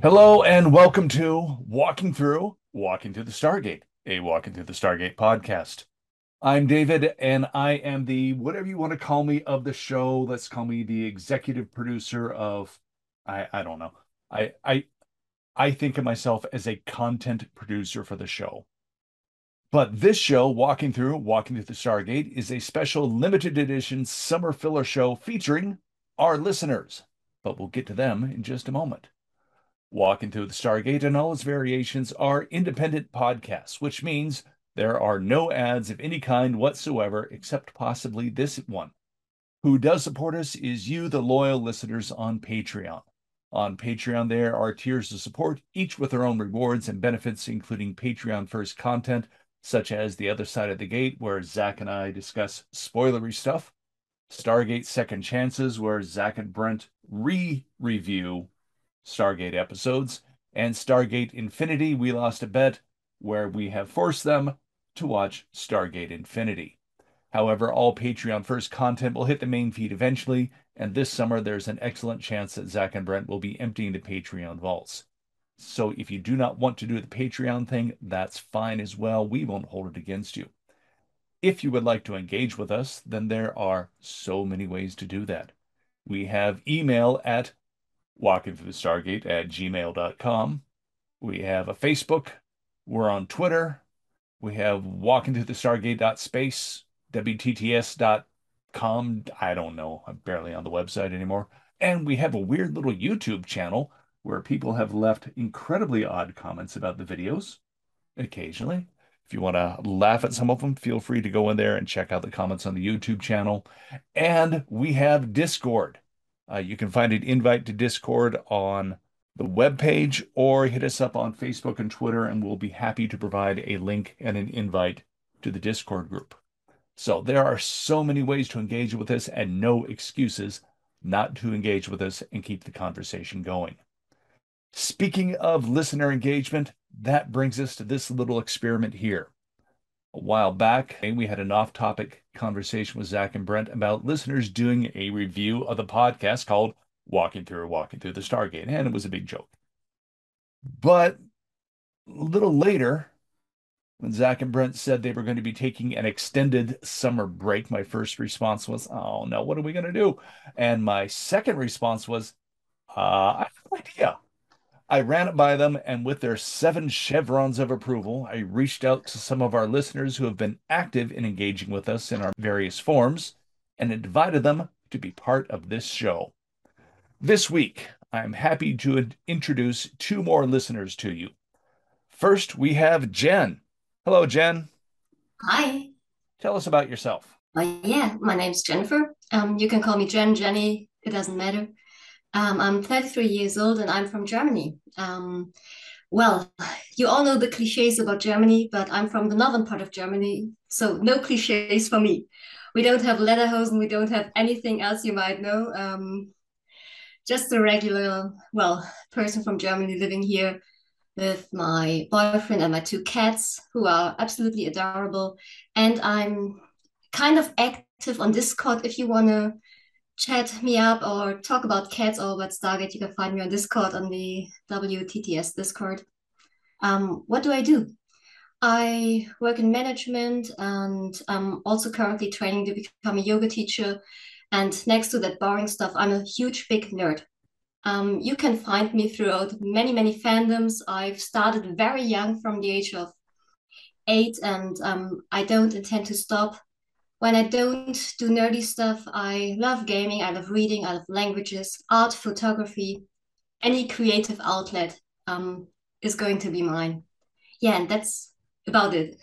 Hello and welcome to Walking Through Walking Through the Stargate, a Walking Through the Stargate podcast. I'm David and I am the whatever you want to call me of the show. Let's call me the executive producer of I I don't know. I I I think of myself as a content producer for the show. But this show, Walking Through Walking Through the Stargate, is a special limited edition summer filler show featuring our listeners. But we'll get to them in just a moment. Walking Through the Stargate and all its variations are independent podcasts, which means there are no ads of any kind whatsoever, except possibly this one. Who does support us is you, the loyal listeners on Patreon. On Patreon, there are tiers of support, each with their own rewards and benefits, including Patreon first content, such as The Other Side of the Gate, where Zach and I discuss spoilery stuff, Stargate Second Chances, where Zach and Brent re review Stargate episodes, and Stargate Infinity, We Lost a Bet, where we have forced them to watch Stargate Infinity. However, all Patreon first content will hit the main feed eventually, and this summer there's an excellent chance that Zach and Brent will be emptying the Patreon vaults. So if you do not want to do the Patreon thing, that's fine as well. We won't hold it against you. If you would like to engage with us, then there are so many ways to do that. We have email at walking through the Stargate at gmail.com. We have a Facebook. We're on Twitter. We have walking through the Stargate.space, WTTS.com. I don't know. I'm barely on the website anymore. And we have a weird little YouTube channel where people have left incredibly odd comments about the videos occasionally. If you want to laugh at some of them, feel free to go in there and check out the comments on the YouTube channel. And we have Discord. Uh, you can find an invite to Discord on the webpage or hit us up on Facebook and Twitter, and we'll be happy to provide a link and an invite to the Discord group. So there are so many ways to engage with us and no excuses not to engage with us and keep the conversation going. Speaking of listener engagement, that brings us to this little experiment here. A while back, we had an off topic conversation with Zach and Brent about listeners doing a review of the podcast called Walking Through or Walking Through the Stargate, and it was a big joke. But a little later, when Zach and Brent said they were going to be taking an extended summer break, my first response was, Oh no, what are we going to do? And my second response was, uh, I have no idea. I ran it by them, and with their seven chevrons of approval, I reached out to some of our listeners who have been active in engaging with us in our various forms and invited them to be part of this show. This week, I'm happy to introduce two more listeners to you. First, we have Jen. Hello, Jen. Hi. Tell us about yourself. Uh, yeah, my name's Jennifer. Um, you can call me Jen, Jenny, it doesn't matter. Um, I'm 33 years old and I'm from Germany. Um, well, you all know the cliches about Germany, but I'm from the northern part of Germany, so no cliches for me. We don't have lederhosen, we don't have anything else you might know. Um, just a regular, well, person from Germany living here with my boyfriend and my two cats, who are absolutely adorable. And I'm kind of active on Discord if you want to chat me up or talk about cats or about Stargate, you can find me on Discord on the WTTS Discord. Um, what do I do? I work in management and I'm also currently training to become a yoga teacher. And next to that boring stuff, I'm a huge big nerd. Um, you can find me throughout many, many fandoms. I've started very young from the age of eight, and um, I don't intend to stop when I don't do nerdy stuff, I love gaming, I love reading, I love languages, art, photography, any creative outlet um, is going to be mine. Yeah, and that's about it.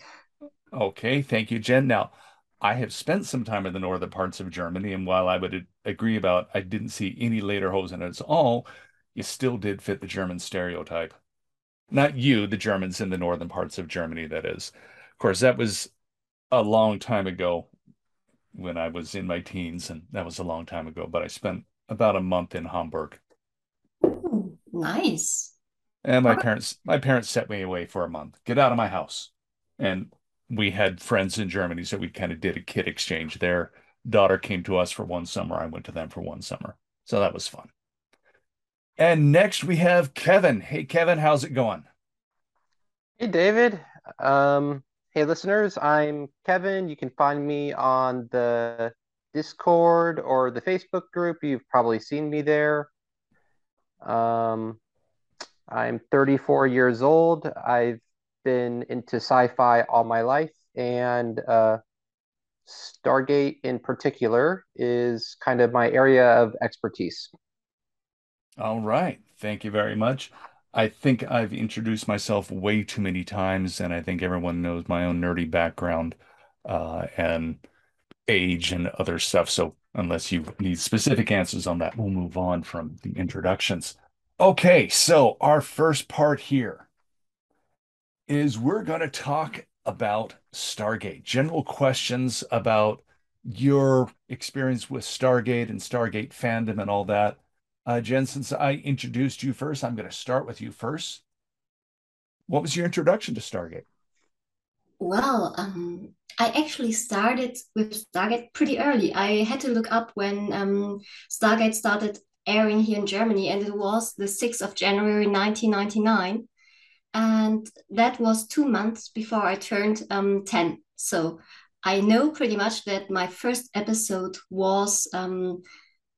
Okay, thank you, Jen. Now, I have spent some time in the northern parts of Germany, and while I would agree about I didn't see any lederhosen at all, you still did fit the German stereotype. Not you, the Germans in the northern parts of Germany, that is. Of course, that was a long time ago when I was in my teens, and that was a long time ago. But I spent about a month in Hamburg. Ooh, nice. And my parents, my parents set me away for a month. Get out of my house. And we had friends in Germany, so we kind of did a kid exchange. Their daughter came to us for one summer. I went to them for one summer. So that was fun. And next we have Kevin. Hey, Kevin, how's it going? Hey David. Um, hey listeners, I'm Kevin. You can find me on the Discord or the Facebook group. You've probably seen me there. Um, I'm 34 years old. I've been into sci-fi all my life, and uh, Stargate in particular is kind of my area of expertise. All right. Thank you very much. I think I've introduced myself way too many times, and I think everyone knows my own nerdy background uh, and age and other stuff. So, unless you need specific answers on that, we'll move on from the introductions. Okay, so our first part here is we're going to talk about Stargate, general questions about your experience with Stargate and Stargate fandom and all that. Uh, Jen, since I introduced you first, I'm going to start with you first. What was your introduction to Stargate? Well, um, I actually started with Stargate pretty early. I had to look up when um, Stargate started airing here in Germany, and it was the 6th of January 1999. And that was two months before I turned um, 10. So I know pretty much that my first episode was um,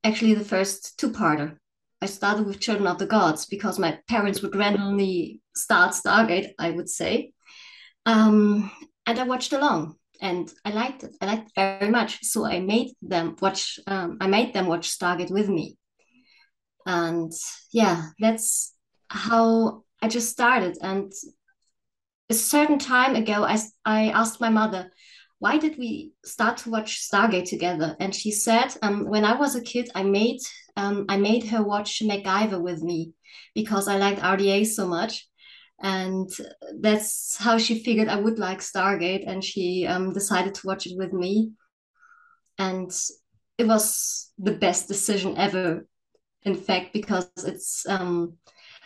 actually the first two-parter. I started with Children of the Gods because my parents would randomly start Stargate, I would say. Um, and I watched along and I liked it. I liked it very much. So I made them watch um, I made them watch Stargate with me. And yeah, that's how I just started. And a certain time ago, I, I asked my mother, why did we start to watch Stargate together? And she said, um, when I was a kid, I made um, I made her watch MacGyver with me because I liked RDA so much, and that's how she figured I would like Stargate, and she um, decided to watch it with me, and it was the best decision ever, in fact, because it's um,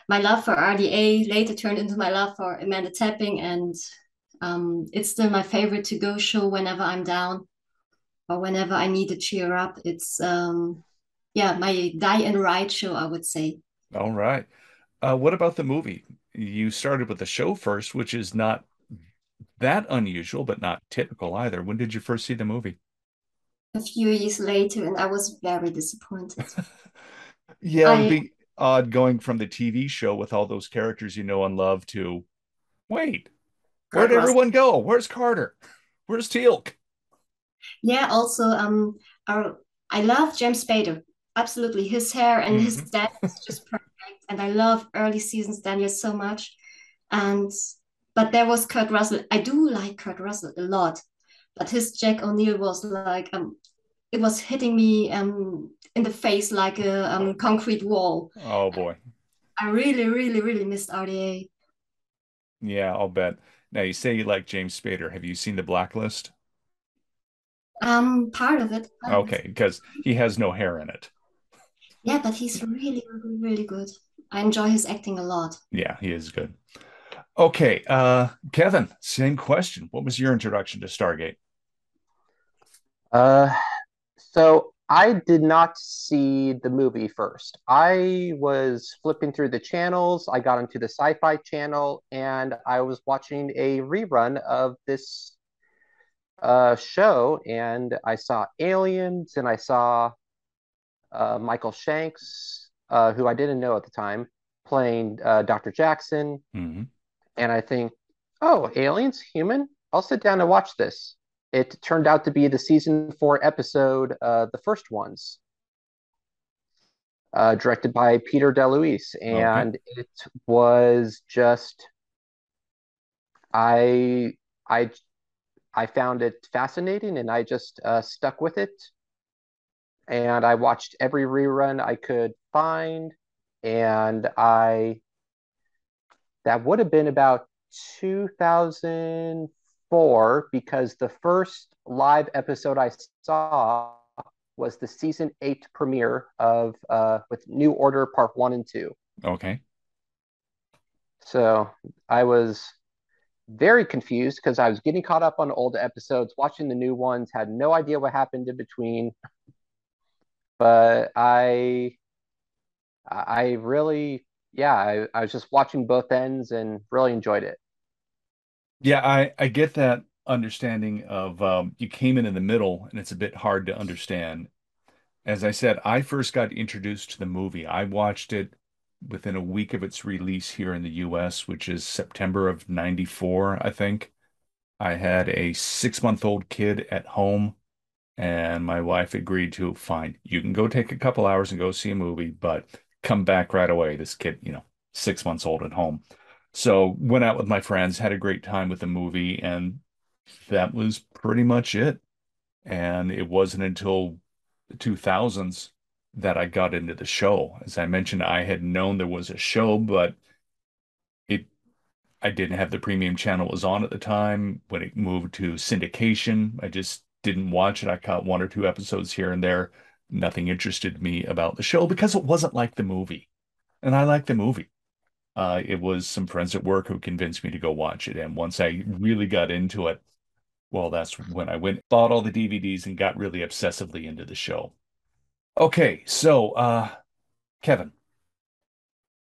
my love for RDA later turned into my love for Amanda Tapping, and um, it's still my favorite to go show whenever I'm down or whenever I need to cheer up. It's um, yeah, my die and ride show, I would say. All right. Uh, what about the movie? You started with the show first, which is not that unusual, but not typical either. When did you first see the movie? A few years later, and I was very disappointed. yeah, it'd be odd going from the TV show with all those characters you know and love to wait, where'd everyone go? Where's Carter? Where's Teal'c? Yeah, also, um, our, I love James Spader. Absolutely. His hair and mm-hmm. his dance is just perfect and i love early seasons daniel so much. And but there was kurt russell. I do like kurt russell a lot but his jack o'neill was like um it was hitting me um in the face like a um, concrete wall. Oh boy. I really really really missed rda yeah i'll bet now you say you like james spader have you seen the blacklist um part of it okay because he has no hair in it yeah, but he's really, really, really good. I enjoy his acting a lot. Yeah, he is good. Okay, uh, Kevin, same question. What was your introduction to Stargate? Uh, so I did not see the movie first. I was flipping through the channels. I got into the Sci-Fi channel, and I was watching a rerun of this uh, show, and I saw aliens, and I saw uh, Michael Shanks, uh, who I didn't know at the time, playing uh, Dr. Jackson. Mm-hmm. And I think, oh, aliens, human? I'll sit down and watch this. It turned out to be the season four episode, uh, the first ones, uh, directed by Peter DeLuise. And okay. it was just, I, I, I found it fascinating and I just uh, stuck with it and I watched every rerun I could find. And I, that would have been about 2004 because the first live episode I saw was the season eight premiere of uh, with New Order Part One and Two. Okay. So I was very confused because I was getting caught up on old episodes, watching the new ones, had no idea what happened in between but I I really, yeah, I, I was just watching both ends and really enjoyed it. Yeah, I I get that understanding of um, you came in in the middle and it's a bit hard to understand. As I said, I first got introduced to the movie. I watched it within a week of its release here in the US, which is September of 94, I think. I had a six month old kid at home, and my wife agreed to, fine, you can go take a couple hours and go see a movie, but come back right away. This kid, you know, six months old at home. So went out with my friends, had a great time with the movie, and that was pretty much it. And it wasn't until the 2000s that I got into the show. As I mentioned, I had known there was a show, but it I didn't have the premium channel it was on at the time. When it moved to syndication, I just didn't watch it. I caught one or two episodes here and there. Nothing interested me about the show because it wasn't like the movie. And I like the movie. Uh, it was some friends at work who convinced me to go watch it. And once I really got into it, well, that's when I went, bought all the DVDs and got really obsessively into the show. Okay, so uh, Kevin,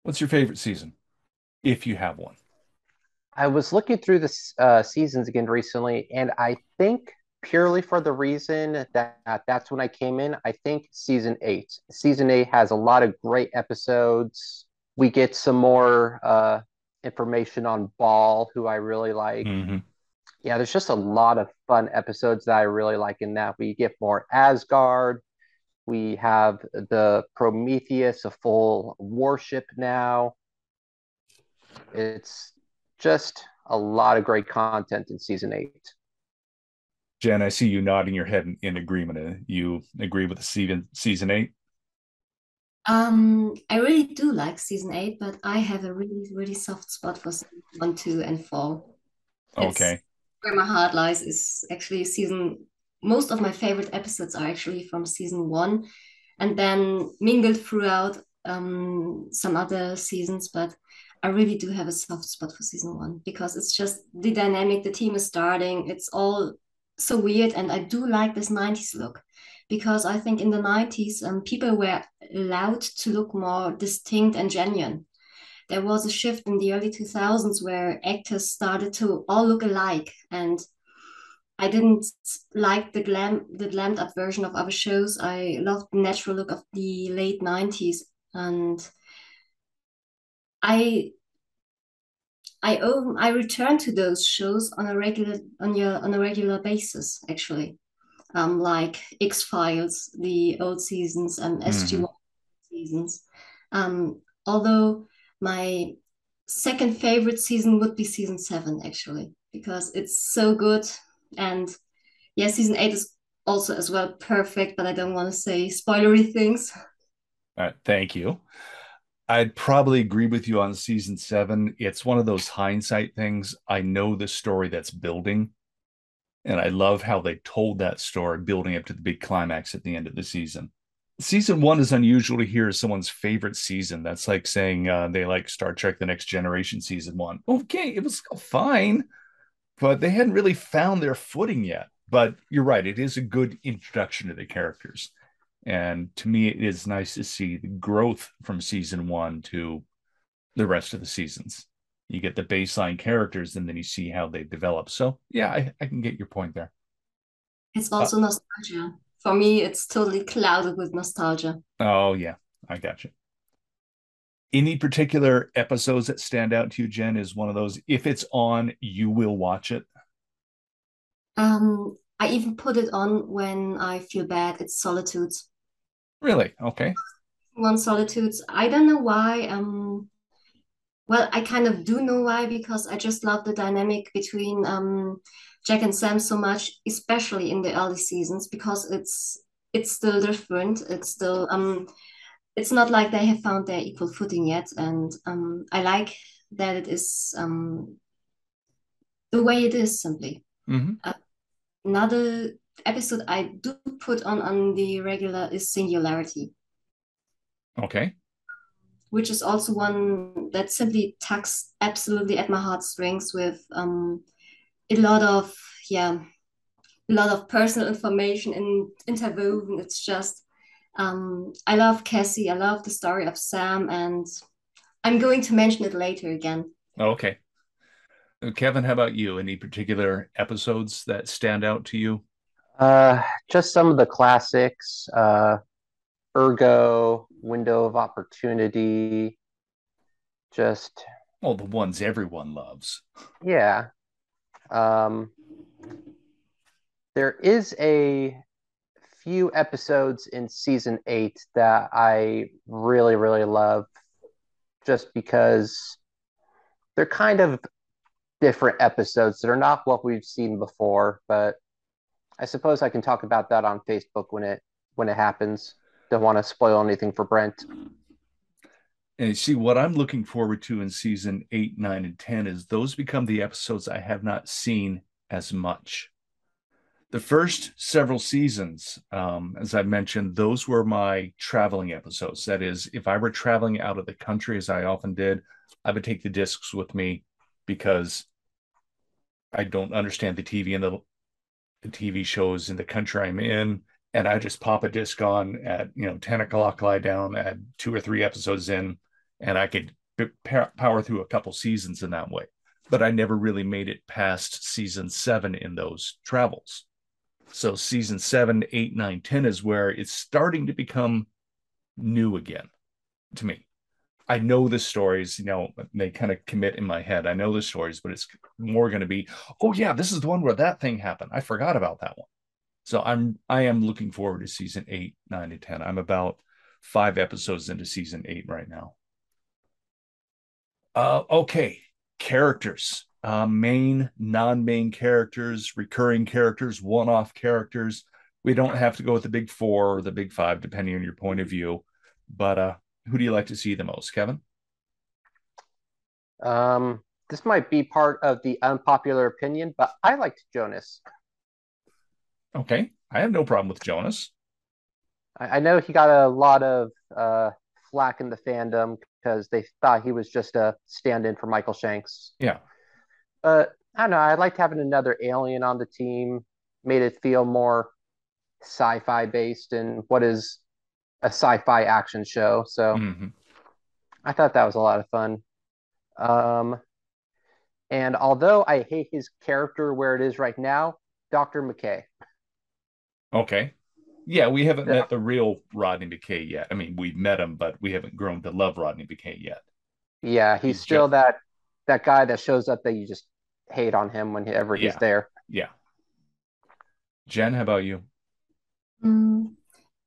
what's your favorite season, if you have one? I was looking through the uh, seasons again recently, and I think purely for the reason that that's when I came in, I think season eight. Season eight has a lot of great episodes. We get some more uh, information on Baal, who I really like. Mm-hmm. Yeah, there's just a lot of fun episodes that I really like in that. We get more Asgard. We have the Prometheus, a full warship now. It's just a lot of great content in season eight. Jen, I see you nodding your head in, in agreement. You agree with the season season eight? Um, I really do like season eight, but I have a really, really soft spot for season one, two, and four. It's okay. Where my heart lies is actually season. Most of my favorite episodes are actually from season one, and then mingled throughout um, some other seasons. But I really do have a soft spot for season one because it's just the dynamic. The team is starting. It's all so weird, and I do like this '90s look because I think in the 90s, um, people were allowed to look more distinct and genuine. There was a shift in the early 2000s where actors started to all look alike. And I didn't like the glam, the glammed up version of other shows. I loved the natural look of the late 90s. And I I own I return to those shows on a regular on your on a regular basis actually um, like X Files, the old seasons, and SG1 mm-hmm. seasons. Um, although my second favorite season would be season seven, actually, because it's so good. And yeah, season eight is also as well perfect, but I don't want to say spoilery things. All right, thank you. I'd probably agree with you on season seven. It's one of those hindsight things. I know the story that's building and I love how they told that story, building up to the big climax at the end of the season. Season one is unusual to hear as someone's favorite season. That's like saying uh, they like Star Trek The Next Generation season one. Okay, it was fine, but they hadn't really found their footing yet. But you're right, it is a good introduction to the characters. And to me, it is nice to see the growth from season one to the rest of the seasons you get the baseline characters and then you see how they develop. So yeah i, I can get your point there. It's also uh, nostalgia. For me it's totally clouded with nostalgia. Oh yeah. I got you. Any particular episodes that stand out to you jen is one of those. If it's on you will watch it. Um i even put it on when i feel bad. It's solitudes. Really? Okay. One solitudes. I don't know why um well, I kind of do know why because I just love the dynamic between um, Jack and Sam so much, especially in the early seasons, because it's it's still different. It's still um, it's not like they have found their equal footing yet, and um, I like that it is um, the way it is simply. Mm-hmm. Uh, another episode I do put on on the regular is Singularity. Okay which is also one that simply tugs absolutely at my heartstrings with um, a lot of yeah a lot of personal information in interwoven it's just Um, I love Cassie. I love the story of Sam, and I'm going to mention it later again. Okay. Uh, Kevin, how about you? Any particular episodes that stand out to you? Uh, just some of the classics. Uh, Ergo, Window of Opportunity. Just well, the ones everyone loves. Yeah. Um, there is a few episodes in season eight that I really, really love just because they're kind of different episodes. that are not what we've seen before, but I suppose I can talk about that on Facebook when it when it happens. Don't want to spoil anything for Brent. And see what I'm looking forward to in season eight, nine, and ten is those become the episodes I have not seen as much the first several seasons, um, as I mentioned, those were my traveling episodes. That is, if I were traveling out of the country, as I often did, I would take the discs with me because I don't understand the TV and the, the TV shows in the country I'm in. And I just pop a disc on at, you know, 10 o'clock, lie down, add two or three episodes in, and I could power through a couple seasons in that way. But I never really made it past season seven in those travels so season seven, eight, nine, ten is where it's starting to become new again to me. I know the stories, you know, they kind of commit in my head. I know the stories, but it's more going to be, oh yeah, this is the one where that thing happened. I forgot about that one. So I'm I am looking forward to season eight, nine, and ten. I'm about five episodes into season eight right now. Uh, okay, characters uh, main, non main characters, recurring characters, one off characters. We don't have to go with the big four or the big five, depending on your point of view. But uh, who do you like to see the most, Kevin? Um, this might be part of the unpopular opinion, but I liked Jonas. Okay, I have no problem with Jonas. I, I know he got a lot of uh, flack in the fandom because they thought he was just a stand-in for Michael Shanks. Yeah, but I don't know. I liked having another alien on the team. Made it feel more sci-fi based and what is a sci-fi action show. So mm-hmm. I thought that was a lot of fun. Um, and although I hate his character where it is right now, Dr. McKay. Okay. Yeah, we haven't yeah. met the real Rodney McKay yet. I mean, we've met him, but we haven't grown to love Rodney McKay yet. Yeah, he's, he's still just... that that guy that shows up that you just hate on him whenever yeah. he's there. Yeah. Jen, how about you? Mm,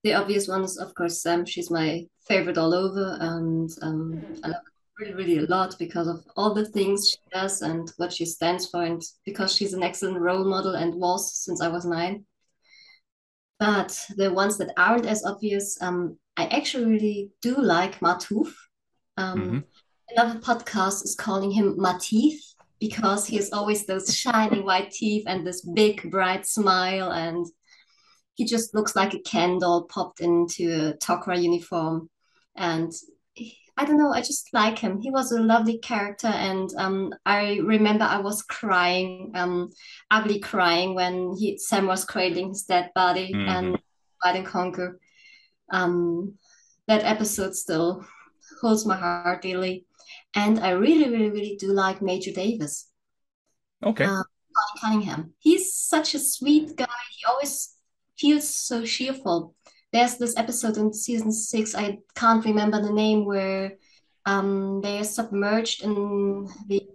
the obvious ones, of course, Sam. She's my favorite all over, and um, I love really, really a lot because of all the things she does and what she stands for, and because she's an excellent role model and was since I was nine. But the ones that aren't as obvious, um, I actually really do like Martouf. Um, mm-hmm. Another podcast is calling him Mateeth because he has always those shiny white teeth and this big bright smile and he just looks like a candle popped into a Tok'ra uniform and I don't know, I just like him. He was a lovely character, and um, I remember I was crying, um, ugly crying when he Sam was cradling his dead body mm-hmm. and and Conquer. Um, that episode still holds my heart dearly. And I really, really, really do like Major Davis. Okay. Uh, Cunningham. He's such a sweet guy. He always feels so cheerful. There's this episode in season six, I can't remember the name, where um, they are submerged in the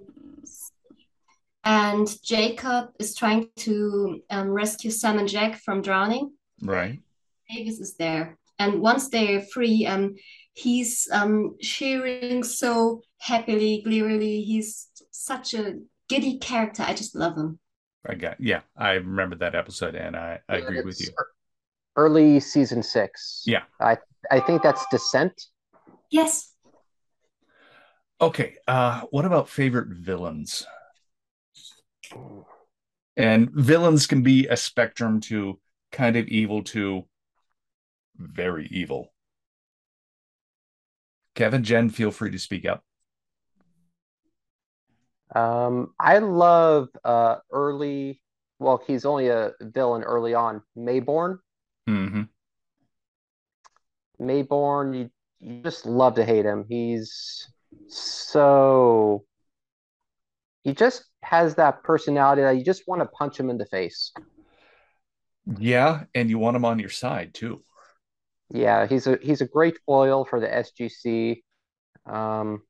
and Jacob is trying to um, rescue Sam and Jack from drowning. Right. Davis is there. And once they're free, um, he's um, cheering so happily, gleefully. He's such a giddy character. I just love him. I got yeah. I remember that episode, and I, I agree with you. Early season six. Yeah, I I think that's Descent. Yes. Okay. Uh, what about favorite villains? And villains can be a spectrum to kind of evil to very evil. Kevin, Jen, feel free to speak up. Um, I love uh, early. Well, he's only a villain early on. Maybourne. Mm-hmm. Maybourne, you, you just love to hate him. He's so he just has that personality that you just want to punch him in the face. Yeah, and you want him on your side too. Yeah, he's a he's a great foil for the SGC. Um,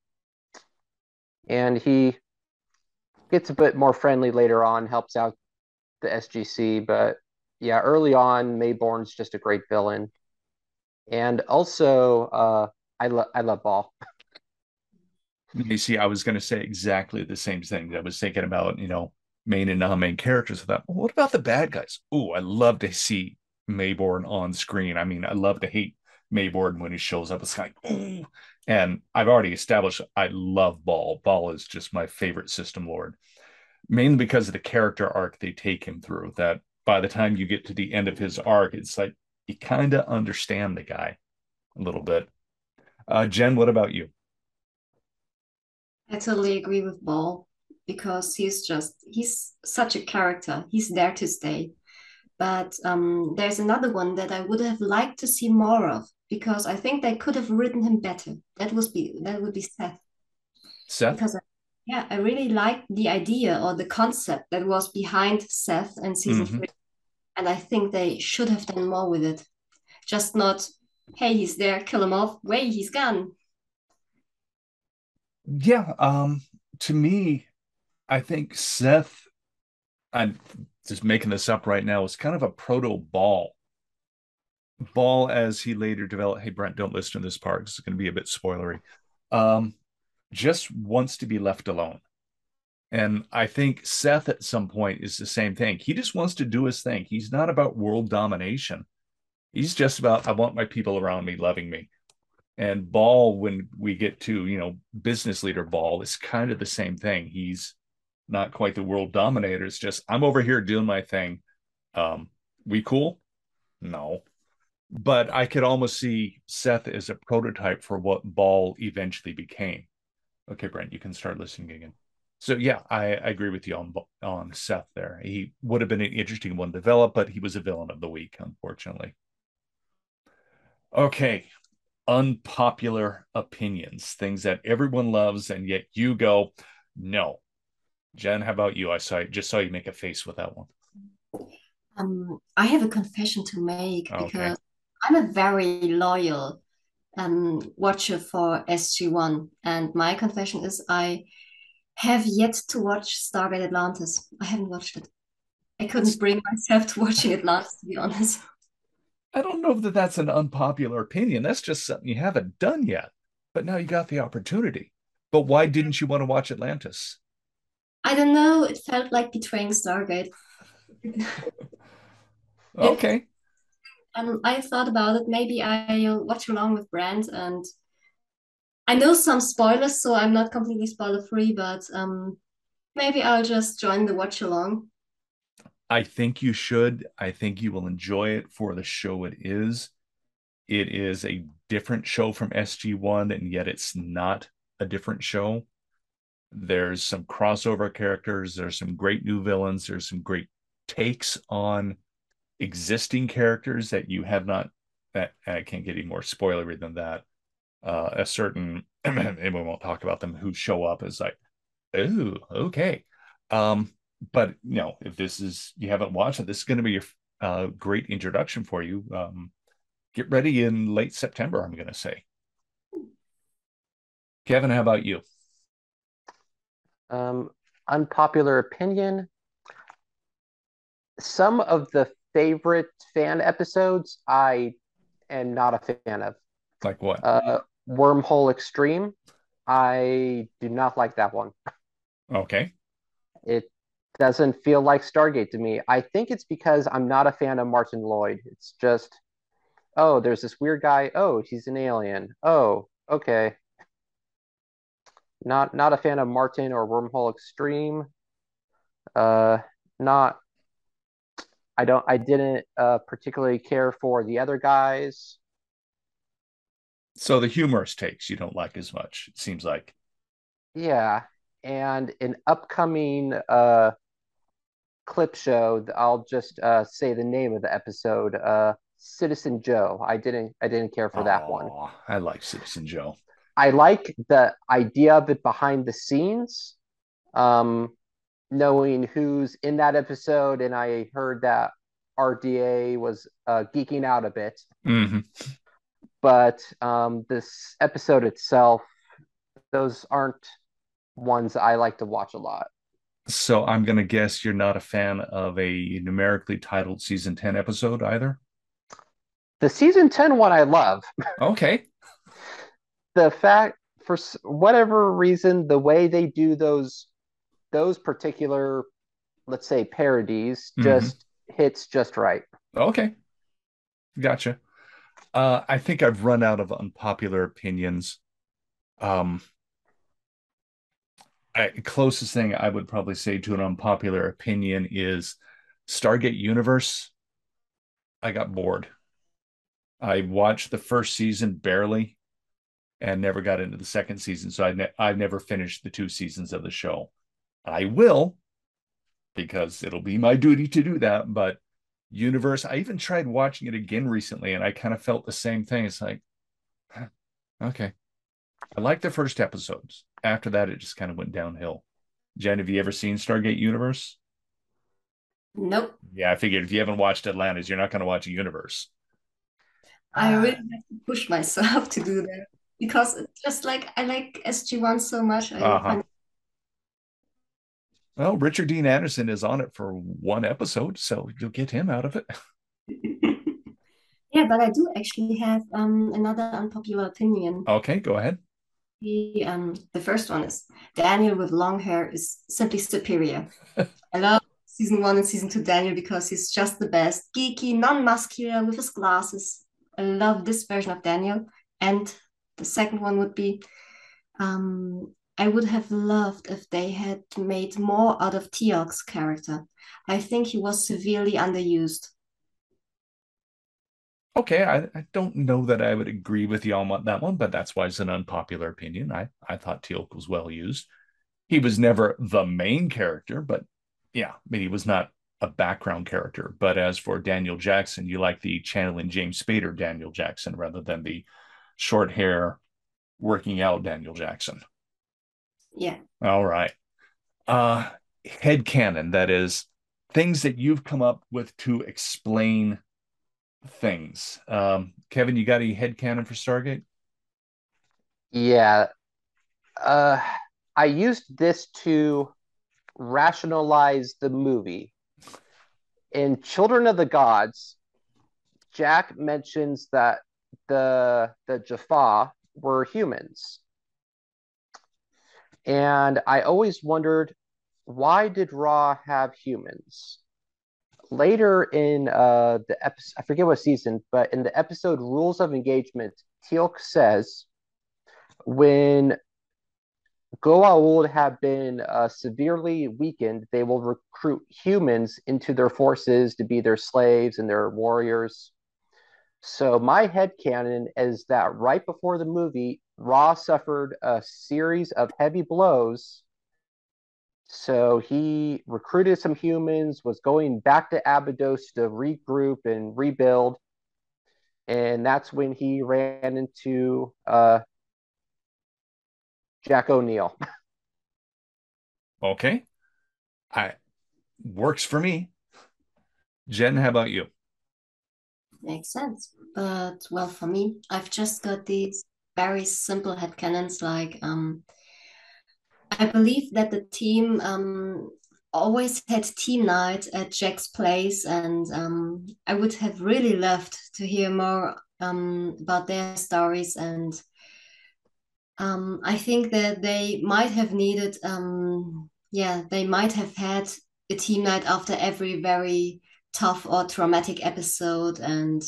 and he gets a bit more friendly later on, helps out the SGC, but yeah, early on, Maybourne's just a great villain. And also, uh, I love I love Baal. You see, I was going to say exactly the same thing. I was thinking about, you know, main and non-main characters. I thought, well, what about the bad guys? Oh, I love to see Maybourne on screen. I mean, I love to hate Maybourne when he shows up. It's like, ooh. And I've already established I love Baal. Baal is just my favorite system lord, mainly because of the character arc they take him through. That by the time you get to the end of his arc, it's like you kind of understand the guy a little bit. Uh, Jen, what about you? I totally agree with Baal because he's just he's such a character. He's there to stay. But um, there's another one that I would have liked to see more of because I think they could have written him better. That would be that would be Seth. Seth. Because I, yeah, I really liked the idea or the concept that was behind Seth and season mm-hmm. three, and I think they should have done more with it. Just not, hey, he's there, kill him off. Wait, he's gone. Yeah. Um. To me, I think Seth. I'm just making this up right now. Is kind of a proto Baal. Baal as he later developed hey brent don't listen to this part it's going to be a bit spoilery um, just wants to be left alone. And i think seth at some point is the same thing. He just wants to do his thing. He's not about world domination. He's just about i want my people around me loving me. And Baal, when we get to you know business leader Baal, is kind of the same thing. He's not quite the world dominator. It's just i'm over here doing my thing. Um we cool? No. But I could almost see Seth as a prototype for what Baal eventually became. Okay, Brent, you can start listening again. So yeah, I, I agree with you on on Seth there. He would have been an interesting one to develop, but he was a villain of the week, unfortunately. Okay, unpopular opinions, things that everyone loves, and yet you go, no. Jen, how about you? I saw just saw you make a face with that one. Um, I have a confession to make okay. because I'm a very loyal um, watcher for SG1, and my confession is I have yet to watch Stargate Atlantis. I haven't watched it. I couldn't bring myself to watching Atlantis, to be honest. I don't know that that's an unpopular opinion. That's just something you haven't done yet. But now you got the opportunity. But why didn't you want to watch Atlantis? I don't know. It felt like betraying Stargate. okay um, I thought about it. Maybe I'll watch along with Brent, and I know some spoilers, so I'm not completely spoiler free. But um, maybe I'll just join the watch along. I think you should. I think you will enjoy it for the show it is. It is a different show from SG1, and yet it's not a different show. There's some crossover characters. There's some great new villains. There's some great takes on existing characters that you have not that I can't get any more spoilery than that. Uh, a certain and we won't talk about them who show up as like, oh, okay. Um, but you know, if this is you haven't watched it, this is going to be a uh, great introduction for you. Um, get ready in late September, I'm going to say. Kevin, how about you? Um, unpopular opinion. Some of the favorite fan episodes I am not a fan of. Like what? Uh, Wormhole Extreme. I do not like that one. Okay. It doesn't feel like Stargate to me. I think it's because I'm not a fan of Martin Lloyd. It's just, oh, there's this weird guy. Oh, he's an alien. Oh, okay. Not not a fan of Martin or Wormhole Extreme. Uh, not I don't. I didn't uh, particularly care for the other guys. So the humorous takes you don't like as much. It seems like. Yeah, and an upcoming uh, clip show. I'll just uh, say the name of the episode. Uh, Citizen Joe. I didn't I didn't care for that one. I like Citizen Joe. I like the idea of it behind the scenes, um, knowing who's in that episode, and I heard that RDA was uh, geeking out a bit. Mhm. But um, this episode itself, those aren't ones I like to watch a lot. So I'm gonna guess you're not a fan of a numerically titled season 10 episode either. The season 10 one I love. Okay. the fact for whatever reason the way they do those those particular let's say parodies Mhm. just hits just right Okay. Gotcha. Uh, I think I've run out of unpopular opinions. Um, I, closest thing I would probably say to an unpopular opinion is Stargate Universe. I got bored. I watched the first season barely and never got into the second season. So I ne- I've never finished the two seasons of the show. I will because it'll be my duty to do that. But Universe, I even tried watching it again recently and I kind of felt the same thing. It's like, okay. I like the first episodes. After that, it just kind of went downhill. Jen, have you ever seen Stargate Universe? Nope. Yeah, I figured if you haven't watched Atlantis, you're not going to watch Universe. I Ah. really have to push myself to do that because it's just like I like SG1 so much. I Uh-huh. Well, Richard Dean Anderson is on it for one episode, so you'll get him out of it. Yeah, but I do actually have um another unpopular opinion. Okay, go ahead. The um the first one is Daniel with long hair is simply superior. I love season one and season two Daniel because he's just the best, geeky, non-muscular with his glasses. I love this version of Daniel. And the second one would be um I would have loved if they had made more out of Teal'c's character. I think he was severely underused. Okay, I, I don't know that I would agree with you on that one, but that's why it's an unpopular opinion. I, I thought Teal'c was well used. He was never the main character, but yeah, I mean, he was not a background character. But as for Daniel Jackson, you like the channeling James Spader Daniel Jackson rather than the short hair working out Daniel Jackson. Yeah. All right. Uh head canon, that is things that you've come up with to explain things. Um, Kevin, you got any head canon for Stargate? yeah uh i used this to rationalize the movie in children of the gods jack mentions that the the jaffa were humans and i always wondered why did ra have humans later in uh the episode i forget what season but in the episode rules of engagement teal'c says when Goa'uld have been uh, severely weakened, they will recruit humans into their forces to be their slaves and their warriors. So my head headcanon is that right before the movie, Ra suffered a series of heavy blows. So he recruited some humans, was going back to Abydos to regroup and rebuild. And that's when he ran into uh, Jack O'Neill. Okay. I works for me. Jen, how about you? Makes sense. But well, for me, I've just got these very simple headcanons like um I believe that the team um always had team night at Jack's place and um I would have really loved to hear more um about their stories and um I think that they might have needed um yeah, they might have had a team night after every very tough or traumatic episode and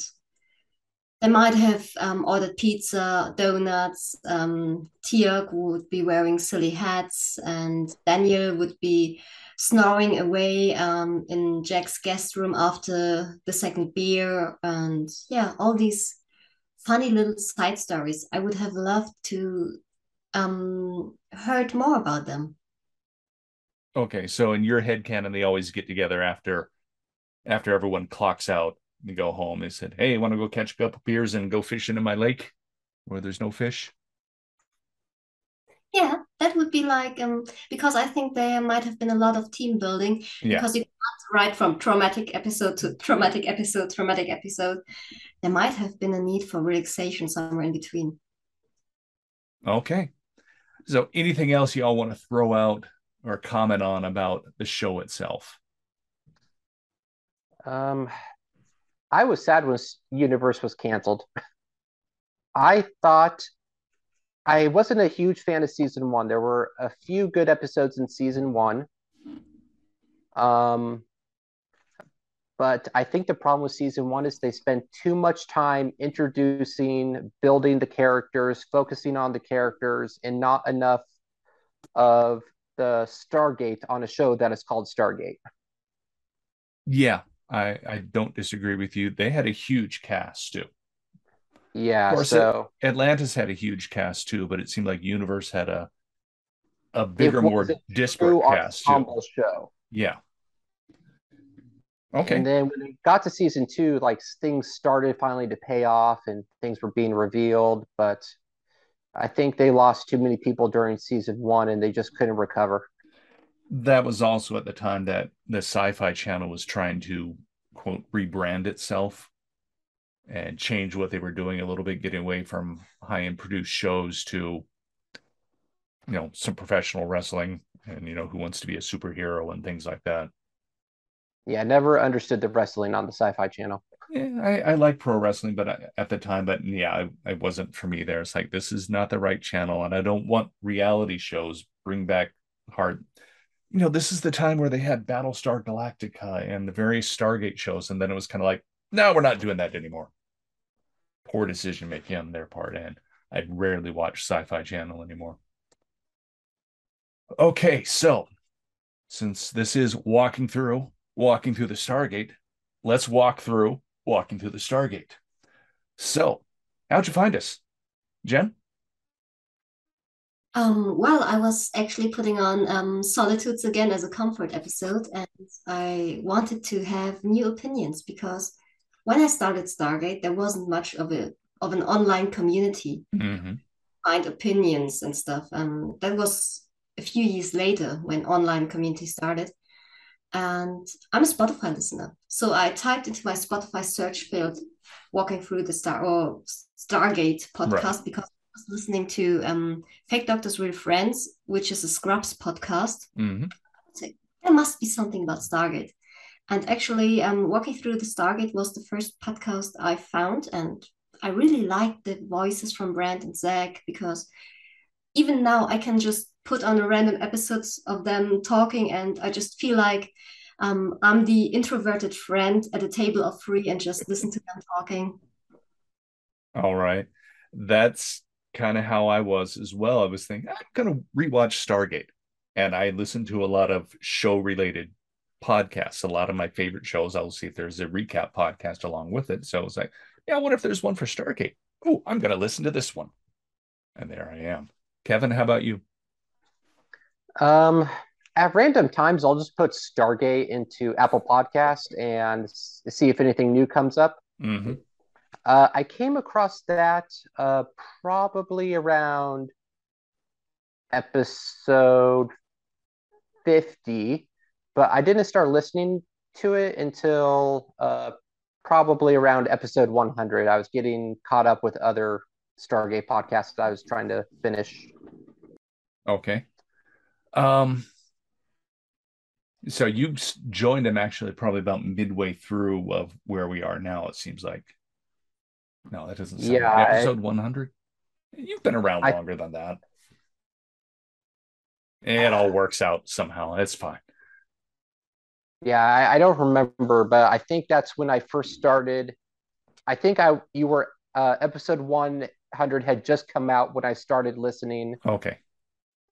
they might have um, ordered pizza, donuts. Um, Teal'c would be wearing silly hats, and Daniel would be snoring away um, in Jack's guest room after the second beer. And yeah, all these funny little side stories. I would have loved to um, heard more about them. Okay, so in your head canon, they always get together after after everyone clocks out You go home. They said, "Hey, want to go catch a couple beers and go fishing in my lake where there's no fish?" Yeah, that would be like um because I think there might have been a lot of team building Yeah. because you can't write from traumatic episode to traumatic episode, traumatic episode. There might have been a need for relaxation somewhere in between. Okay. So, anything else y'all want to throw out or comment on about the show itself? Um, I was sad when Universe was canceled. I thought I wasn't a huge fan of season one. There were a few good episodes in season one. Um, but I think the problem with season one is they spent too much time introducing, building the characters, focusing on the characters, and not enough of the Stargate on a show that is called Stargate. Yeah, I I don't disagree with you. They had a huge cast too. Yeah, Of course, so Atlantis had a huge cast too, but it seemed like Universe had a a bigger, more disparate true cast too. show. Yeah. Okay. And then when it got to season two, like things started finally to pay off and things were being revealed. But I think they lost too many people during season one and they just couldn't recover. That was also at the time that the sci-fi channel was trying to quote rebrand itself and change what they were doing a little bit getting away from high-end produced shows to you know some professional wrestling and you know who wants to be a superhero and things like that Yeah, I never understood the wrestling on the sci fi channel. yeah i, I like pro wrestling but I, at the time but yeah I, I wasn't for me there it's like this is not the right channel and i don't want reality shows bring back hard you know this is the time where they had battlestar galactica and the various stargate shows and then it was kind of like no we're not doing that anymore. Poor decision making on their part and i rarely watch sci-fi channel anymore. Okay so since this is walking through walking through the stargate let's walk through walking through the stargate. So how'd you find us jen Um, well, I was actually putting on um, Solitudes again as a comfort episode, and I wanted to have new opinions because when I started Stargate, there wasn't much of a of an online community mm-hmm. find opinions and stuff. Um, that was a few years later when online community started. And I'm a Spotify listener, so I typed into my Spotify search field, walking through the Star or Stargate podcast because I was listening to um, Fake Doctors Real Friends, which is a Scrubs podcast. Mm-hmm. There must be something about Stargate. And actually, um, walking through the Stargate was the first podcast I found, and I really liked the voices from Brent and Zach because even now I can just put on a random episodes of them talking, and I just feel like um, I'm the introverted friend at a table of three and just listen to them talking. All right. That's kind of how I was as well. I was thinking, I'm going to rewatch Stargate. And I listened to a lot of show related podcasts. A lot of my favorite shows, I'll see if there's a recap podcast along with it. So I was like, yeah, what if there's one for Stargate? Oh, I'm going to listen to this one. And there I am. Kevin, how about you? Um, at random times, I'll just put Stargate into Apple Podcast and see if anything new comes up. Mm-hmm. Uh, I came across that uh, probably around episode 50, but I didn't start listening to it until uh, probably around episode 100. I was getting caught up with other Stargate podcasts I was trying to finish. Okay. Um, so you joined them actually probably about midway through of where we are now, it seems like. No, that doesn't sound Yeah, right. I- Episode 100? You've been around I- longer than that. It all works out somehow. It's fine. Yeah, I, I don't remember, but I think that's when I first started. I think I you were uh, episode 100 had just come out when I started listening, Okay.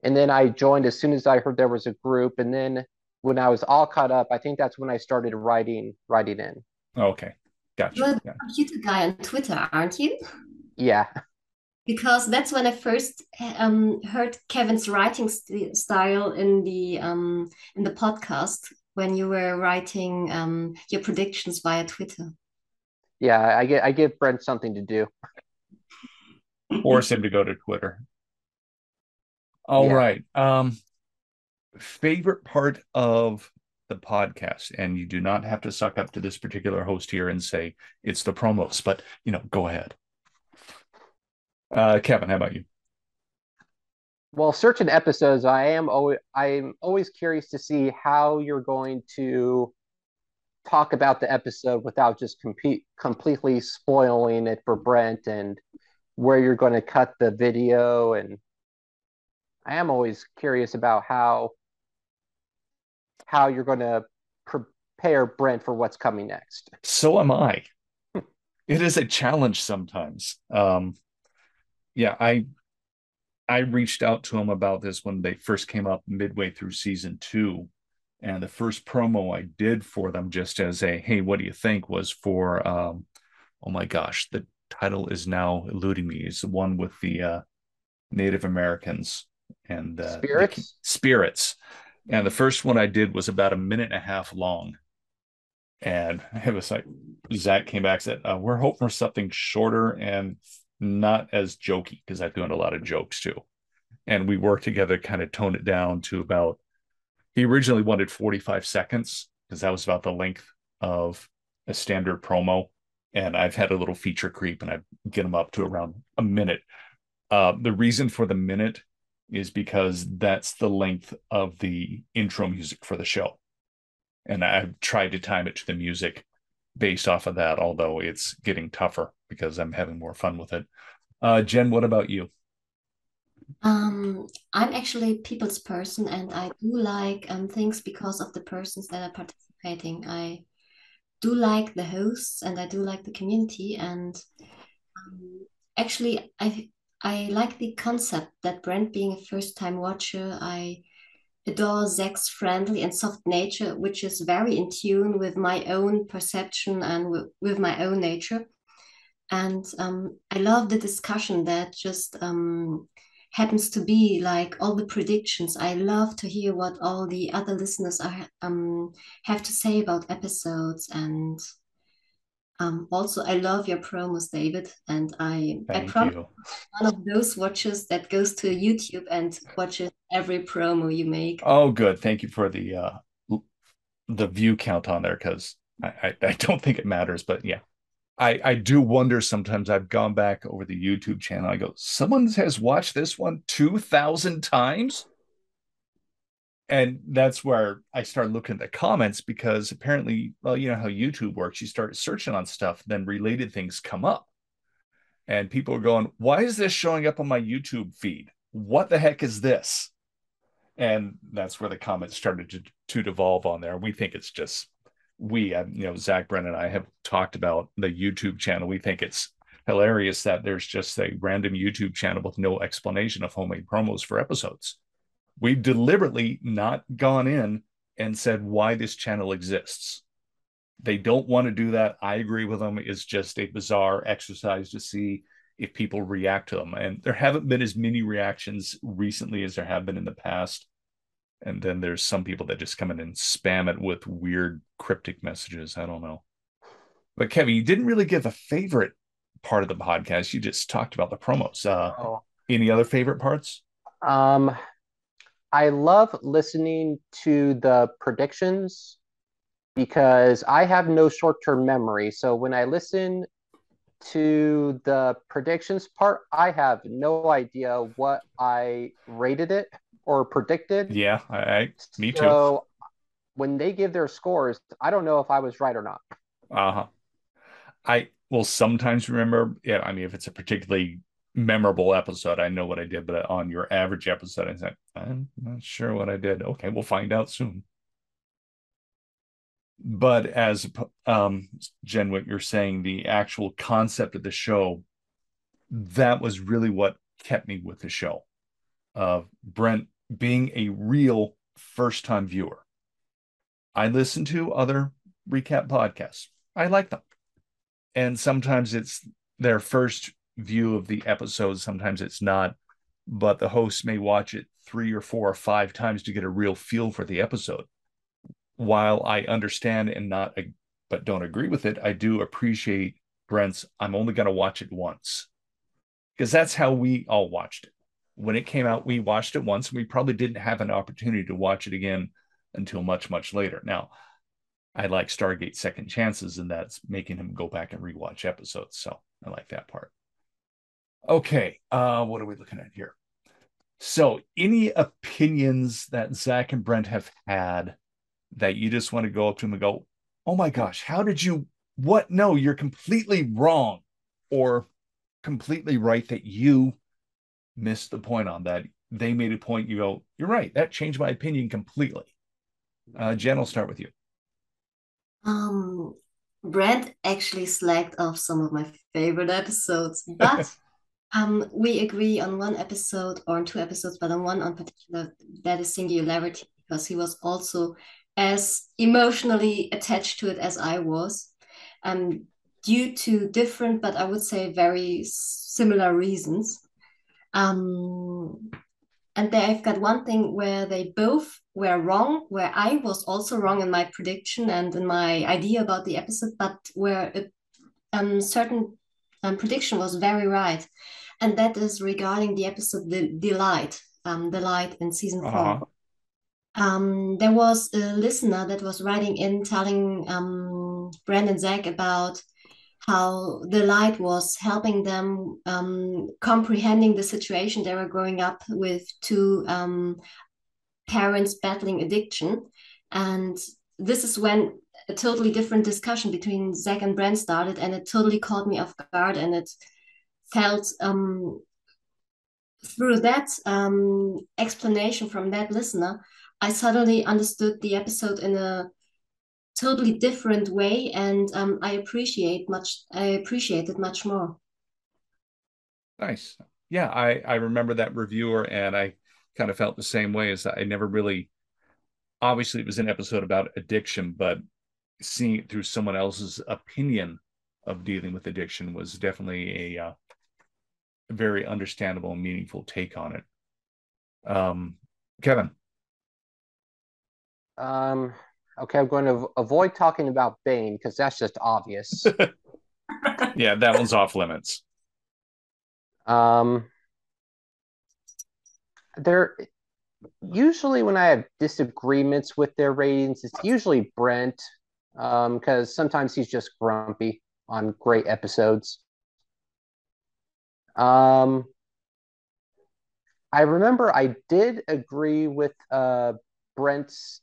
and then I joined as soon as I heard there was a group, and then when I was all caught up, I think that's when I started writing writing in. Okay. Gotcha. You're the Yeah. computer guy on Twitter, aren't you? Yeah, because that's when I first um, heard Kevin's writing st style in the um, in the podcast when you were writing um, your predictions via Twitter. Yeah, I get I give Brent something to do. Force him to go to Twitter. All Yeah. right. Um, favorite part of the podcast, and you do not have to suck up to this particular host here and say it's the promos, but you know, go ahead. Uh, Kevin, how about you? Well, certain episodes, I am always I'm always curious to see how you're going to talk about the episode without just completely spoiling it for Brent and where you're going to cut the video. And I am always curious about how how you're going to prepare Brent for what's coming next. So am I. it is a challenge sometimes. Um, yeah, I I reached out to him about this when they first came up midway through season two. And the first promo I did for them, just as a hey, what do you think, was for um, oh my gosh, the title is now eluding me. It's the one with the uh, Native Americans and uh, the Spirits? And the first one I did was about a minute and a half long. And it was like Zach came back said, uh, We're hoping for something shorter and not as jokey because I've doing a lot of jokes too. And we worked together, to kind of tone it down to about, he originally wanted 45 seconds because that was about the length of a standard promo. And I've had a little feature creep and I get them up to around a minute. Uh, the reason for the minute is because that's the length of the intro music for the show. And I've tried to time it to the music based off of that, although it's getting tougher because I'm having more fun with it. Uh, Jen, what about you? Um, I'm actually people's person, and I do like um, things because of the persons that are participating. I do like the hosts, and I do like the community, and um, actually, I I like the concept that Brent being a first-time watcher, I adore Zach's friendly and soft nature, which is very in tune with my own perception and with my own nature. And um, I love the discussion that just um, happens to be like all the predictions. I love to hear what all the other listeners are um, have to say about episodes. And um, also, I love your promos, David. And I, I Thank promise you. one of those watchers that goes to YouTube and watches every promo you make. Oh, good. Thank you for the uh, the view count on there because I, I I don't think it matters, but yeah. I, I do wonder sometimes I've gone back over the YouTube channel. I go, someone has watched this one 2,000 times. And that's where I started looking at the comments because apparently, well, you know how YouTube works. You start searching on stuff, then related things come up. And people are going, why is this showing up on my YouTube feed? What the heck is this? And that's where the comments started to, to devolve on there. We think it's just we, uh, you know, Zach Brennan and I have talked about the YouTube channel. We think it's hilarious that there's just a random YouTube channel with no explanation of homemade promos for episodes. We've deliberately not gone in and said why this channel exists. They don't want to do that. I agree with them. It's just a bizarre exercise to see if people react to them. And there haven't been as many reactions recently as there have been in the past. And then there's some people that just come in and spam it with weird cryptic messages. I don't know. But Kevin, you didn't really give a favorite part of the podcast. You just talked about the promos. Uh, Oh. any other favorite parts? Um, I love listening to the predictions because I have no short-term memory. So when I listen to the predictions part, I have no idea what I rated it or predicted. Yeah, I, I me too. So when they give their scores, I don't know if I was right or not. Uh-huh. I will sometimes remember, yeah, I mean, if it's a particularly memorable episode, I know what I did, but on your average episode, I said, I'm not sure what I did. Okay, we'll find out soon. But as um, Jen, what you're saying, the actual concept of the show, that was really what kept me with the show. Of Brent being a real first time viewer. I listen to other recap podcasts. I like them. And sometimes it's their first view of the episode, sometimes it's not. But the host may watch it three or four or five times to get a real feel for the episode. While I understand and not, but don't agree with it, I do appreciate Brent's I'm only going to watch it once. Because that's how we all watched it. When it came out, we watched it once and we probably didn't have an opportunity to watch it again until much, much later. Now, I like Stargate second chances, and that's making him go back and rewatch episodes. So I like that part. Okay, uh, what are we looking at here? So, any opinions that Zach and Brent have had that you just want to go up to him and go, "Oh my gosh, how did you? What? No, you're completely wrong," or completely right that you missed the point on that. They made a point. You go, "You're right. That changed my opinion completely." Uh, Jen, I'll start with you. Um, Brent actually slacked off some of my favorite episodes, but um, we agree on one episode or on two episodes, but on one on particular that is singularity because he was also as emotionally attached to it as I was, um, due to different, but I would say very similar reasons. Um, and I've got one thing where they both were wrong, where I was also wrong in my prediction and in my idea about the episode, but where a um, certain um, prediction was very right. And that is regarding the episode The, the Light, um, The Light in season uh-huh. four. Um, there was a listener that was writing in telling um, Brent and Zach about how the light was helping them um, comprehending the situation they were growing up with two um, parents battling addiction. And this is when a totally different discussion between Zach and Brent started, and it totally caught me off guard. And it felt um, through that um, explanation from that listener, I suddenly understood the episode in a totally different way, and um, I appreciate much. I appreciate it much more. Nice. Yeah, I I remember that reviewer, and I kind of felt the same way. As I never really, obviously, it was an episode about addiction, but seeing it through someone else's opinion of dealing with addiction was definitely a, uh, a very understandable and meaningful take on it. Um, Kevin. Um, Okay, I'm going to avoid talking about Bane because that's just obvious. yeah, that one's off limits. Um, there usually when I have disagreements with their ratings, it's usually Brent because um, sometimes he's just grumpy on great episodes. Um, I remember I did agree with uh, Brent's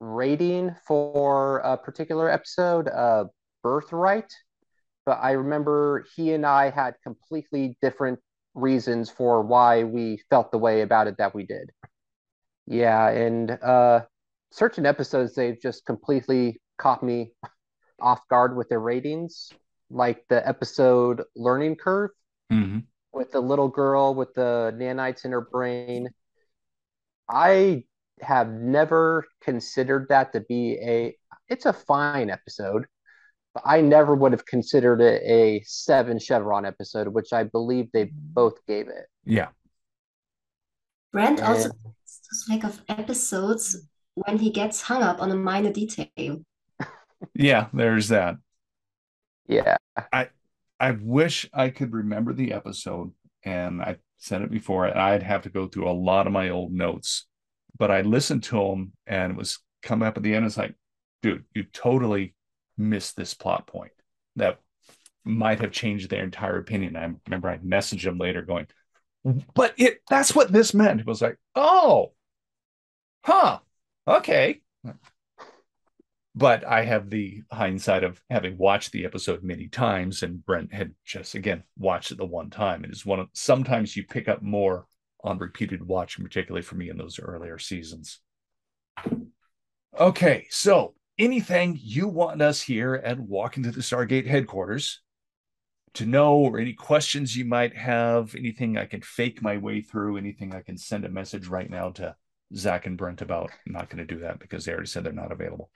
rating for a particular episode, uh, Birthright, but I remember he and I had completely different reasons for why we felt the way about it that we did. Yeah, and uh, certain episodes they've just completely caught me off guard with their ratings, like the episode Learning Curve mm-hmm. with the little girl with the nanites in her brain. I have never considered that to be a it's a fine episode but i never would have considered it a seven chevron episode which i believe they both gave it. Yeah. Brent and... also like of episodes when he gets hung up on a minor detail. Yeah there's that. Yeah. I i wish i could remember the episode and i said it before and i'd have to go through a lot of my old notes but I listened to him and it was coming up at the end. It's like, dude, you totally missed this plot point that might have changed their entire opinion. I remember I messaged him later going, but it that's what this meant. It was like, oh, huh, okay. But I have the hindsight of having watched the episode many times, and Brent had just again watched it the one time. It is one of sometimes you pick up more on repeated watching, particularly for me in those earlier seasons. Okay, so anything you want us here at Walking to the Stargate headquarters to know, or any questions you might have, anything I can fake my way through, anything I can send a message right now to Zach and Brent about. I'm not going to do that because they already said they're not available.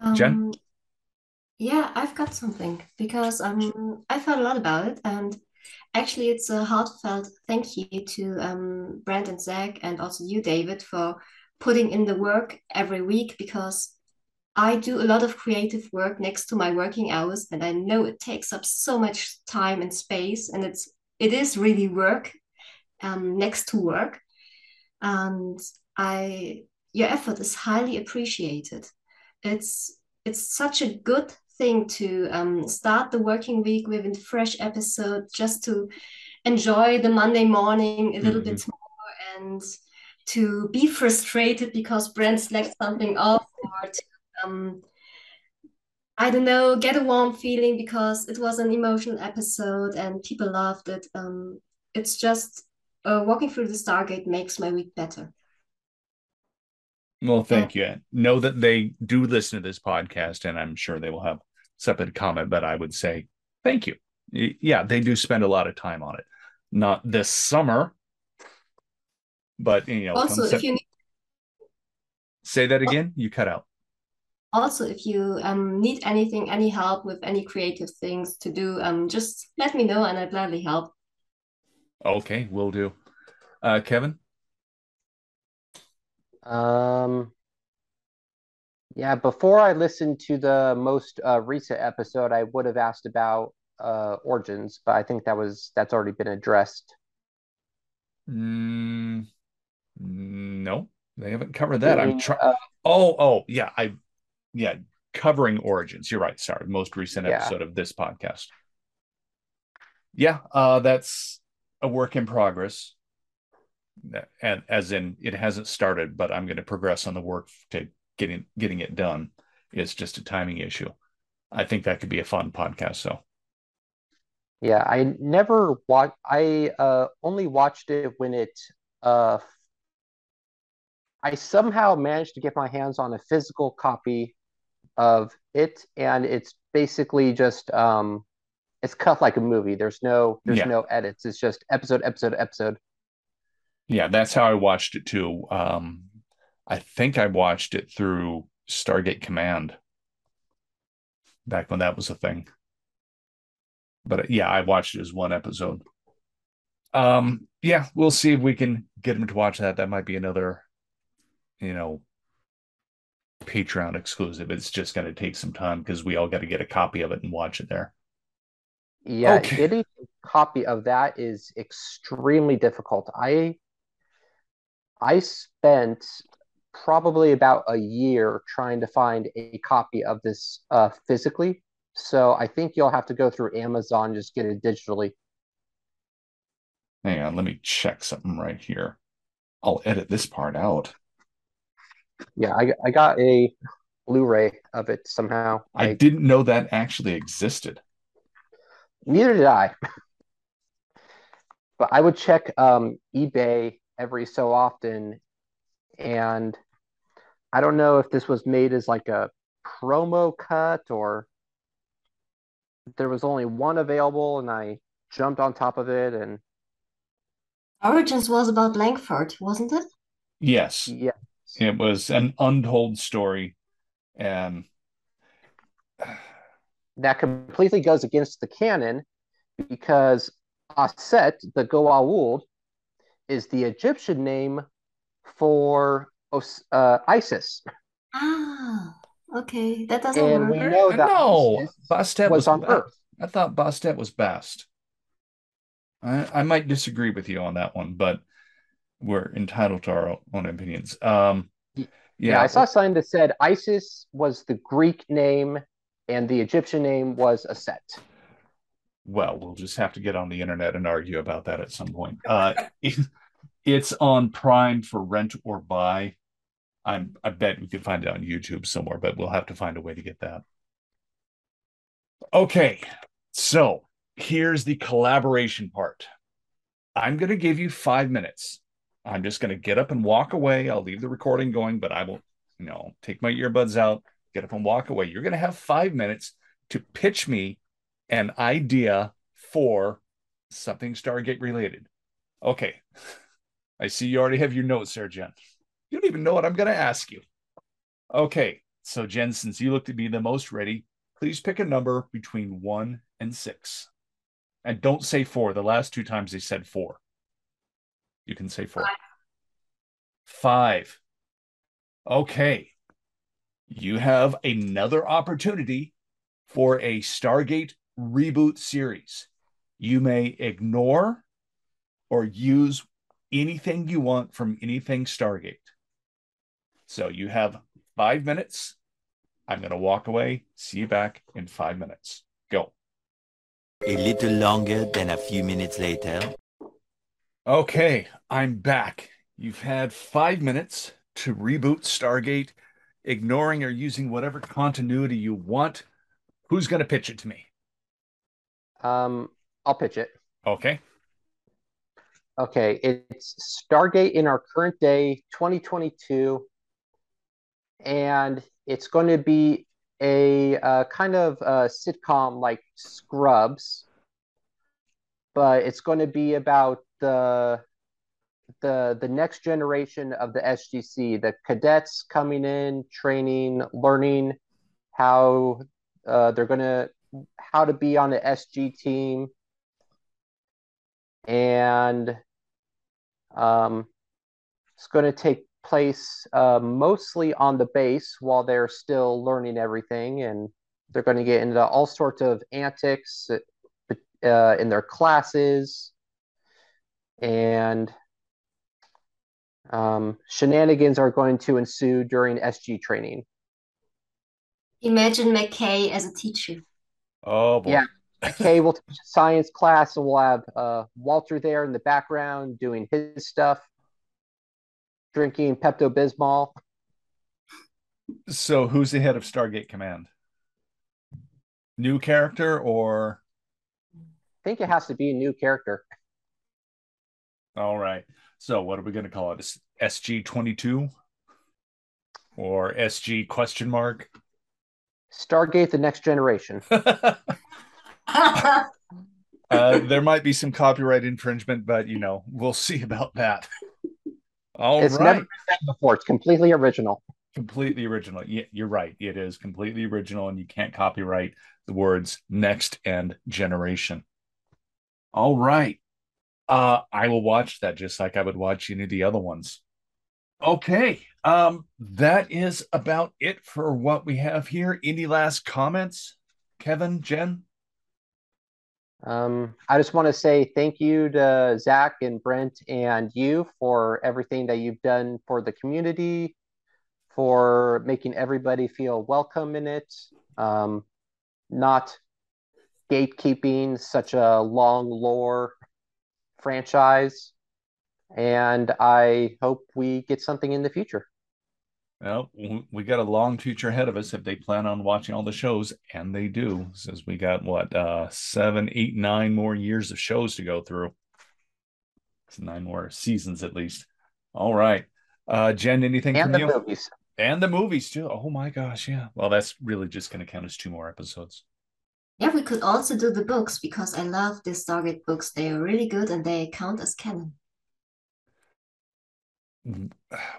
Um, Jen? Yeah, I've got something because um, I thought a lot about it and Actually, it's a heartfelt thank you to um, Brent and Zach and also you, David, for putting in the work every week because I do a lot of creative work next to my working hours, and I know it takes up so much time and space, and it's it is really work um, next to work, and I your effort is highly appreciated. It's it's such a good thing to um, start the working week with a fresh episode, just to enjoy the Monday morning a little mm-hmm. bit more and to be frustrated because Brent slacked something off or to um, I don't know, get a warm feeling because it was an emotional episode and people loved it. Um, it's just uh, walking through the Stargate makes my week better. Well, thank you. Know that they do listen to this podcast, and I'm sure they will have separate comment. But I would say thank you. Yeah, they do spend a lot of time on it. Not this summer, but you know. Also, if you need... say that again, you cut out also if you um, need anything any help with any creative things to do um, just let me know and i'd gladly help okay will do uh, kevin um yeah before i listened to the most uh, recent episode i would have asked about uh, origins but i think that was that's already been addressed mm, no they haven't covered that i'm trying uh, oh oh yeah i yeah, covering origins. You're right. Sorry, most recent yeah. episode of this podcast. Yeah, uh, that's a work in progress, and as in it hasn't started, but I'm going to progress on the work to getting getting it done. It's just a timing issue. I think that could be a fun podcast. So. Yeah, I never watched. I uh, only watched it when it. Uh, I somehow managed to get my hands on a physical copy of it, and it's basically just um, it's cut like a movie. There's no there's yeah. no edits. It's just episode, episode, episode. Yeah, that's how I watched it too. Um, I think I watched it through Stargate Command back when that was a thing. But yeah, I watched it as one episode. Um, yeah, we'll see if we can get him to watch that. That might be another, you know, Patreon exclusive. It's just going to take some time because we all got to get a copy of it and watch it there. Yeah, okay. getting a copy of that is extremely difficult. I I spent probably about a year trying to find a copy of this uh, physically. So I think you'll have to go through Amazon, just get it digitally. Hang on, let me check something right here. I'll edit this part out yeah, I I got a Blu-ray of it somehow. I, I didn't know that actually existed. Neither did I. but I would check um, eBay every so often, and I don't know if this was made as like a promo cut or there was only one available, and I jumped on top of it and. Origins was about Langford, wasn't it? Yes. Yeah. It was an untold story, and that completely goes against the canon because Aset, the Goa'uld, is the Egyptian name for uh, Isis. Ah, okay, that doesn't and work. we know that no, Bastet was, was on Earth. I thought Bastet was Bast. I, I might disagree with you on that one, but we're entitled to our own opinions. Um, yeah. yeah, I saw something that said Isis was the Greek name and the Egyptian name was Aset. Well, we'll just have to get on the internet and argue about that at some point. Uh, it, it's on Prime for rent or buy. I'm, I bet we could find it on YouTube somewhere, but we'll have to find a way to get that. Okay, so here's the collaboration part. I'm going to give you five minutes I'm just going to get up and walk away. I'll leave the recording going, but I will, you know, take my earbuds out, get up and walk away. You're going to have five minutes to pitch me an idea for something Stargate related. Okay. I see you already have your notes there, Jen. You don't even know what I'm going to ask you. Okay. So, Jen, since you look to be the most ready, please pick a number between one and six. And don't say four. The last two times they said four. You can say four. Five. Five. Okay. you have another opportunity for a Stargate reboot series. You may ignore or use anything you want from anything Stargate. So you have five minutes. I'm going to walk away. See you back in five minutes. Go. A little longer than a few minutes later. Okay, I'm back. You've had five minutes to reboot Stargate, ignoring or using whatever continuity you want. Who's going to pitch it to me? Um, I'll pitch it. Okay. Okay, it's Stargate in our current day, 2022, and it's going to be a uh, kind of a sitcom like Scrubs, but it's going to be about the the the next generation of the SGC, the cadets coming in, training, learning how uh, they're going to how to be on the SG team, and um, it's going to take place uh, mostly on the base while they're still learning everything, and they're going to get into all sorts of antics uh, in their classes, and um, shenanigans are going to ensue during SG training. Imagine McKay as a teacher. Oh boy. Yeah. McKay will teach a science class, and we'll have uh, Walter there in the background doing his stuff, drinking Pepto Bismol. So who's the head of Stargate Command? New character or? I think it has to be a new character. All right. So what are we going to call it? SG twenty two or SG question mark? Stargate: The Next Generation. uh, there might be some copyright infringement, but you know we'll see about that. All it's right. never been before. It's completely original. Completely original. Yeah, you're right. It is completely original, and you can't copyright the words "next" and "generation." All right. Uh, I will watch that just like I would watch any of the other ones. Okay. Um, that is about it for what we have here. Any last comments, Kevin, Jen? Um, I just want to say thank you to Zach and Brent and you for everything that you've done for the community, for making everybody feel welcome in it, um, not gatekeeping such a long lore franchise. And I hope we get something in the future. Well, we got a long future ahead of us if they plan on watching all the shows, and they do, since we got what uh seven, eight, nine more years of shows to go through. It's nine more seasons at least. All right. Uh Jen, anything and from the you? movies. And the movies too. Oh my gosh, yeah. Well, that's really just gonna count as two more episodes. Yeah, we could also do the books because I love the Stargate books. They are really good and they count as canon.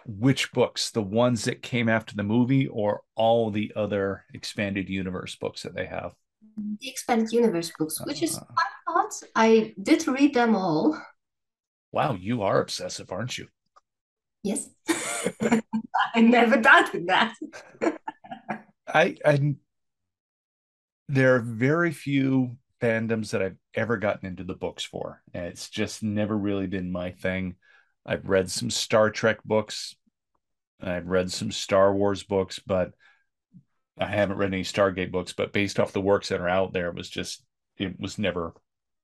Which books? The ones that came after the movie or all the other expanded universe books that they have? The expanded universe books, which is Uh. quite a lot. I did read them all. Wow, you are obsessive, aren't you? Yes. I never doubted that. I, I there are very few fandoms that I've ever gotten into the books for. And it's just never really been my thing. I've read some Star Trek books. I've read some Star Wars books, but I haven't read any Stargate books. But based off the works that are out there, it was just it was never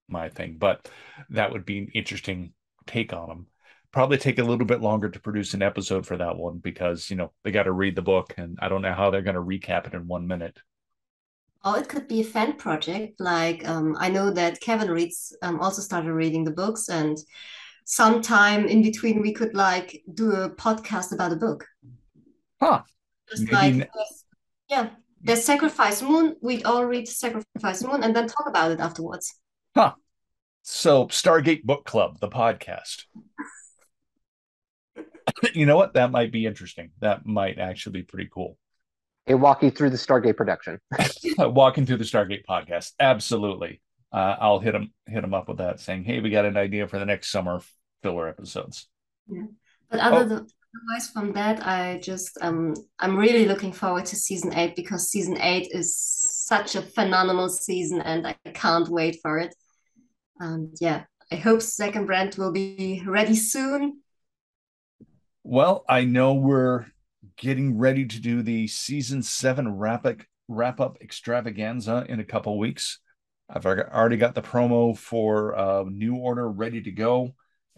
my thing. But that would be an interesting take on them. Probably take a little bit longer to produce an episode for that one because you know they got to read the book, and I don't know how they're going to recap it in one minute. Or it could be a fan project. Like um, I know that Kevin reads um, also started reading the books, and sometime in between we could like do a podcast about a book. Huh. Just Maybe like ne- yeah, there's Sacrifice Moon. We'd all read Sacrifice Moon and then talk about it afterwards. Huh so, Stargate Book Club, the podcast. you know what? That might be interesting. That might actually be pretty cool. It walk you through the Stargate production. Walking through the Stargate podcast. Absolutely. Uh, I'll hit him hit them up with that, saying, "Hey, we got an idea for the next summer filler episodes." Yeah, But other Oh. than Otherwise, from that, I just um, I'm really looking forward to season eight because season eight is such a phenomenal season, and I can't wait for it. And yeah, I hope Zach and Brent will be ready soon. Well, I know we're getting ready to do the season seven wrap up, wrap up extravaganza in a couple weeks. I've already got the promo for uh, New Order ready to go,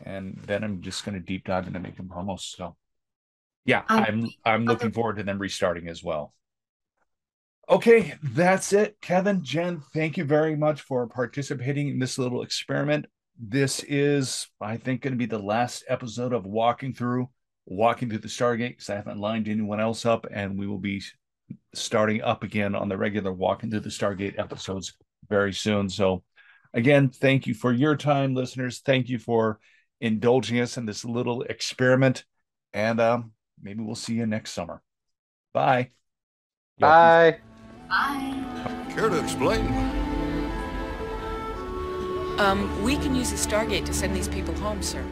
and then I'm just going to deep dive into making promos. So, yeah, um, I'm I'm looking forward to them restarting as well. Okay, that's it. Kevin, Jen, thank you very much for participating in this little experiment. This is, I think, going to be the last episode of Walking Through, Walking Through the Stargate, because I haven't lined anyone else up, and we will be starting up again on the regular Walking Through the Stargate episodes very soon. So, again, thank you for your time, listeners. Thank you for indulging us in this little experiment, and um, maybe we'll see you next summer. Bye. Bye. Bye. Care to explain? Um, we can use the Stargate to send these people home, sir.